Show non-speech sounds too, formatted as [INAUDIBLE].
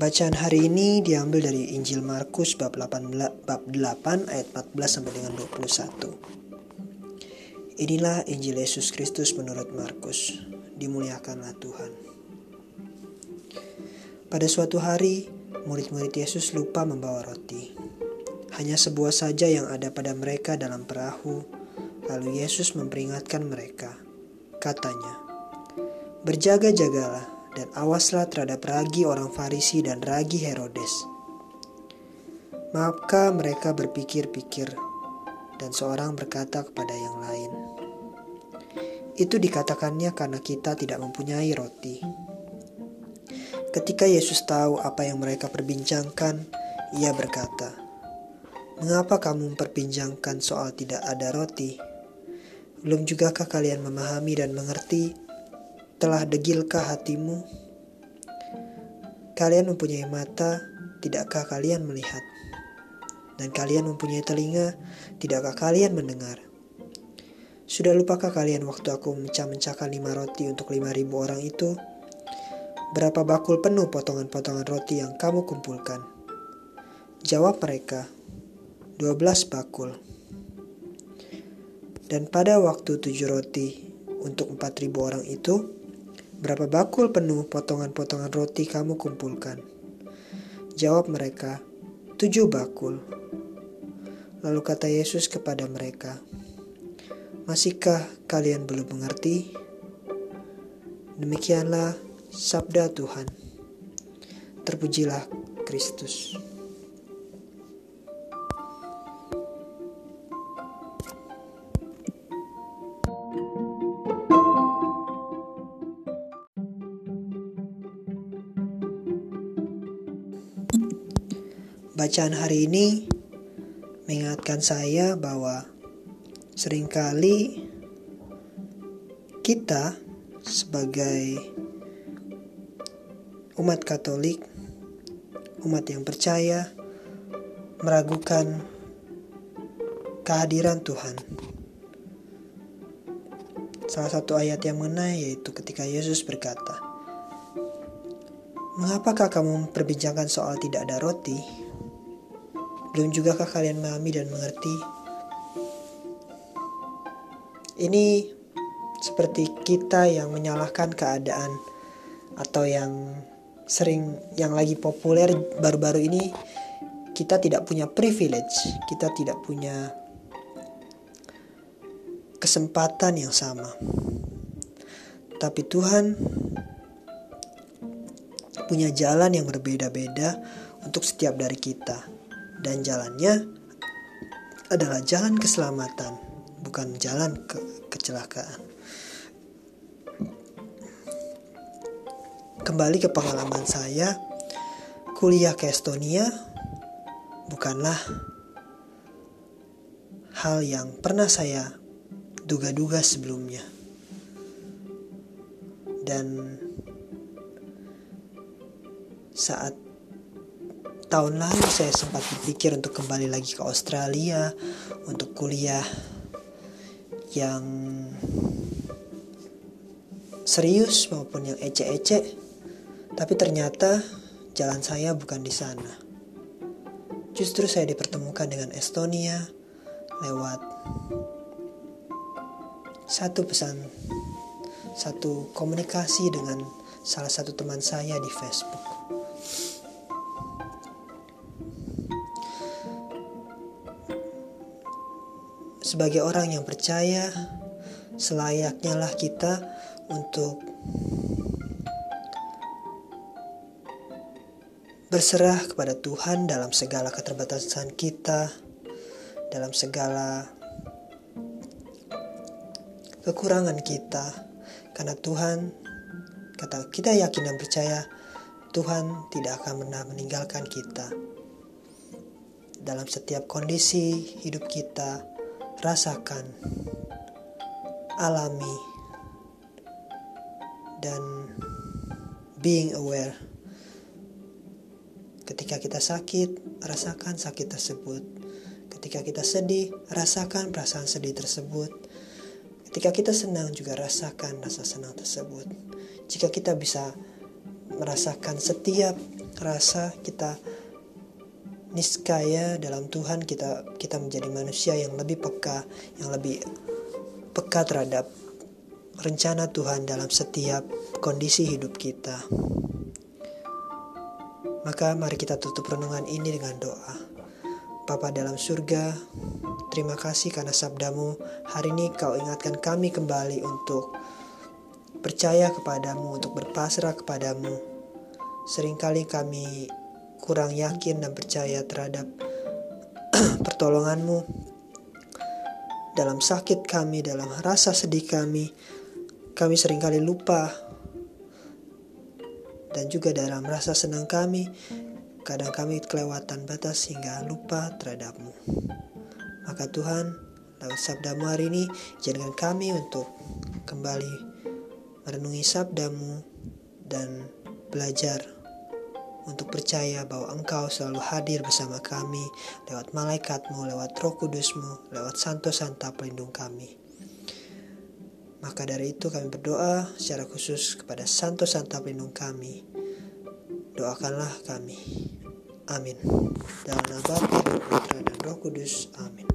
Bacaan hari ini diambil dari Injil Markus bab 8, bab 8 ayat 14 sampai dengan 21. Inilah Injil Yesus Kristus menurut Markus. Dimuliakanlah Tuhan. Pada suatu hari, murid-murid Yesus lupa membawa roti. Hanya sebuah saja yang ada pada mereka dalam perahu. Lalu Yesus memperingatkan mereka. Katanya, "Berjaga-jagalah dan awaslah terhadap ragi orang Farisi dan ragi Herodes. Maka mereka berpikir-pikir, dan seorang berkata kepada yang lain, "Itu dikatakannya karena kita tidak mempunyai roti." Ketika Yesus tahu apa yang mereka perbincangkan, ia berkata, "Mengapa kamu memperbincangkan soal tidak ada roti? Belum jugakah kalian memahami dan mengerti telah degilkah hatimu? Kalian mempunyai mata, tidakkah kalian melihat? Dan kalian mempunyai telinga, tidakkah kalian mendengar? Sudah lupakah kalian waktu aku memecah-mecahkan lima roti untuk lima ribu orang itu? Berapa bakul penuh potongan-potongan roti yang kamu kumpulkan? Jawab mereka, dua belas bakul. Dan pada waktu tujuh roti untuk empat ribu orang itu, Berapa bakul penuh potongan-potongan roti kamu kumpulkan? Jawab mereka, tujuh bakul. Lalu kata Yesus kepada mereka, Masihkah kalian belum mengerti? Demikianlah sabda Tuhan. Terpujilah Kristus. Bacaan hari ini mengingatkan saya bahwa sering kali kita sebagai umat Katolik, umat yang percaya, meragukan kehadiran Tuhan. Salah satu ayat yang mengenai yaitu ketika Yesus berkata, Mengapakah kamu memperbincangkan soal tidak ada roti? Belum jugakah kalian memahami dan mengerti? Ini seperti kita yang menyalahkan keadaan atau yang sering yang lagi populer baru-baru ini kita tidak punya privilege, kita tidak punya kesempatan yang sama. Tapi Tuhan punya jalan yang berbeda-beda untuk setiap dari kita dan jalannya adalah jalan keselamatan, bukan jalan ke kecelakaan. Kembali ke pengalaman saya, kuliah ke Estonia bukanlah hal yang pernah saya duga-duga sebelumnya. Dan saat tahun lalu saya sempat berpikir untuk kembali lagi ke Australia untuk kuliah yang serius maupun yang ece-ece tapi ternyata jalan saya bukan di sana. Justru saya dipertemukan dengan Estonia lewat satu pesan satu komunikasi dengan salah satu teman saya di Facebook sebagai orang yang percaya, selayaknya lah kita untuk berserah kepada Tuhan dalam segala keterbatasan kita, dalam segala kekurangan kita, karena Tuhan kata kita yakin dan percaya Tuhan tidak akan pernah meninggalkan kita. Dalam setiap kondisi hidup kita rasakan, alami, dan being aware. Ketika kita sakit, rasakan sakit tersebut. Ketika kita sedih, rasakan perasaan sedih tersebut. Ketika kita senang, juga rasakan rasa senang tersebut. Jika kita bisa merasakan setiap rasa kita niskaya dalam Tuhan kita kita menjadi manusia yang lebih peka, yang lebih peka terhadap rencana Tuhan dalam setiap kondisi hidup kita. Maka mari kita tutup renungan ini dengan doa. Bapa dalam surga, terima kasih karena sabdamu hari ini kau ingatkan kami kembali untuk percaya kepadamu, untuk berpasrah kepadamu. Seringkali kami kurang yakin dan percaya terhadap [CLEARS THROAT] pertolonganmu dalam sakit kami, dalam rasa sedih kami, kami sering kali lupa dan juga dalam rasa senang kami, kadang kami kelewatan batas hingga lupa terhadapmu. Maka Tuhan, lewat sabdamu hari ini, jadikan kami untuk kembali merenungi sabdamu dan belajar untuk percaya bahwa Engkau selalu hadir bersama kami lewat malaikatmu, lewat roh kudusmu, lewat santo santa pelindung kami. Maka dari itu kami berdoa secara khusus kepada santo santa pelindung kami. Doakanlah kami. Amin. Dalam nama Bapa dan dan Roh Kudus. Amin.